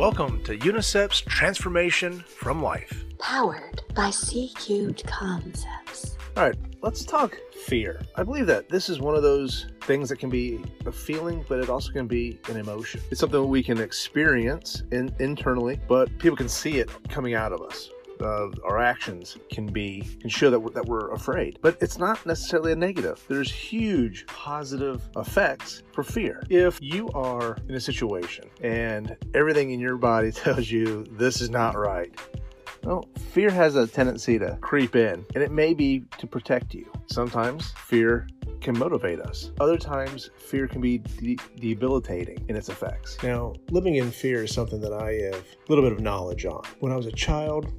Welcome to UNICEF's Transformation from Life. Powered by C Cubed Concepts. All right, let's talk fear. I believe that this is one of those things that can be a feeling, but it also can be an emotion. It's something we can experience in, internally, but people can see it coming out of us our actions can be can show that we're, that we're afraid but it's not necessarily a negative there's huge positive effects for fear if you are in a situation and everything in your body tells you this is not right well, fear has a tendency to creep in, and it may be to protect you. Sometimes fear can motivate us. Other times, fear can be de- debilitating in its effects. Now, living in fear is something that I have a little bit of knowledge on. When I was a child,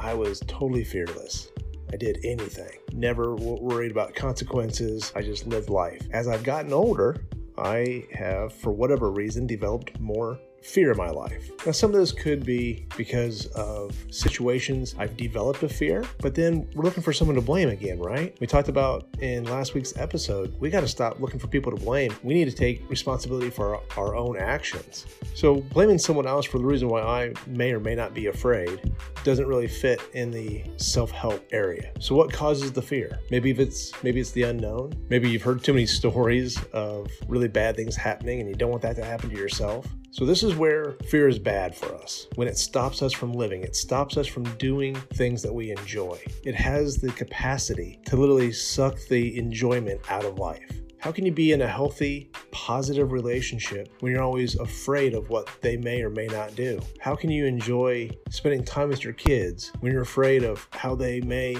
I was totally fearless. I did anything, never worried about consequences. I just lived life. As I've gotten older, I have, for whatever reason, developed more fear in my life. Now, some of this could be because of situations I've developed a fear, but then we're looking for someone to blame again, right? We talked about in last week's episode, we got to stop looking for people to blame. We need to take responsibility for our, our own actions. So, blaming someone else for the reason why I may or may not be afraid doesn't really fit in the self-help area. So, what causes the fear? Maybe if it's maybe it's the unknown. Maybe you've heard too many stories of really bad things happening and you don't want that to happen to yourself. So, this is where fear is bad for us. When it stops us from living, it stops us from doing things that we enjoy. It has the capacity to literally suck the enjoyment out of life. How can you be in a healthy, positive relationship when you're always afraid of what they may or may not do? How can you enjoy spending time with your kids when you're afraid of how they may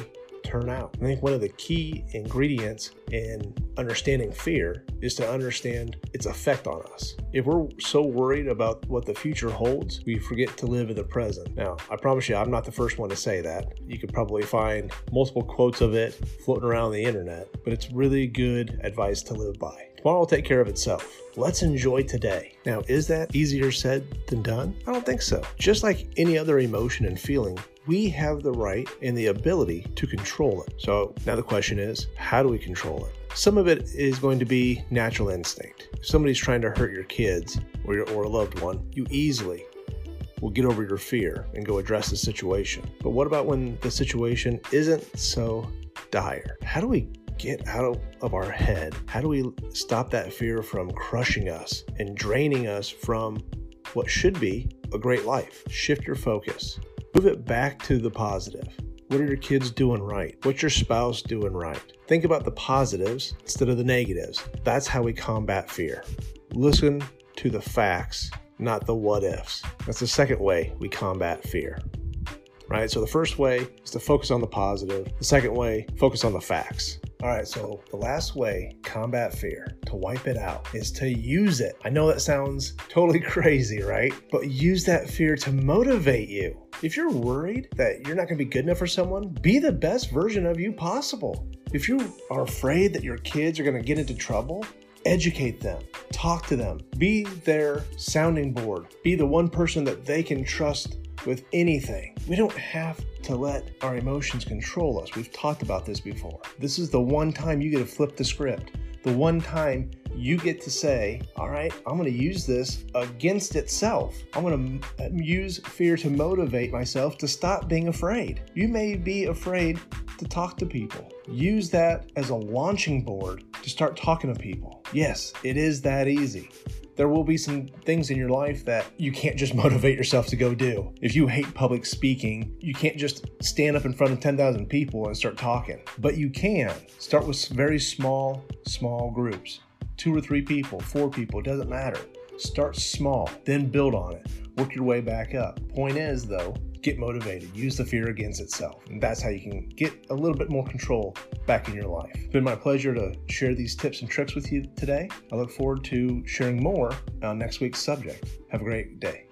turn out. I think one of the key ingredients in understanding fear is to understand its effect on us. If we're so worried about what the future holds, we forget to live in the present. Now, I promise you, I'm not the first one to say that. You could probably find multiple quotes of it floating around the internet, but it's really good advice to live by. Tomorrow will take care of itself. Let's enjoy today. Now, is that easier said than done? I don't think so. Just like any other emotion and feeling, we have the right and the ability to control it. So now the question is, how do we control it? Some of it is going to be natural instinct. If somebody's trying to hurt your kids or, your, or a loved one, you easily will get over your fear and go address the situation. But what about when the situation isn't so dire? How do we get out of our head? How do we stop that fear from crushing us and draining us from what should be a great life? Shift your focus. Move it back to the positive. What are your kids doing right? What's your spouse doing right? Think about the positives instead of the negatives. That's how we combat fear. Listen to the facts, not the what ifs. That's the second way we combat fear right? So the first way is to focus on the positive. The second way, focus on the facts. All right, so the last way combat fear, to wipe it out, is to use it. I know that sounds totally crazy, right? But use that fear to motivate you. If you're worried that you're not gonna be good enough for someone, be the best version of you possible. If you are afraid that your kids are gonna get into trouble, educate them, talk to them, be their sounding board, be the one person that they can trust with anything. We don't have to let our emotions control us. We've talked about this before. This is the one time you get to flip the script. The one time you get to say, all right, I'm going to use this against itself. I'm going to use fear to motivate myself to stop being afraid. You may be afraid to talk to people. Use that as a launching board to start talking to people. Yes, it is that easy there will be some things in your life that you can't just motivate yourself to go do. If you hate public speaking, you can't just stand up in front of 10,000 people and start talking. But you can start with very small, small groups two or three people, four people, it doesn't matter. Start small, then build on it. Work your way back up. Point is, though, get motivated, use the fear against itself. And that's how you can get a little bit more control back in your life. It's been my pleasure to share these tips and tricks with you today. I look forward to sharing more on next week's subject. Have a great day.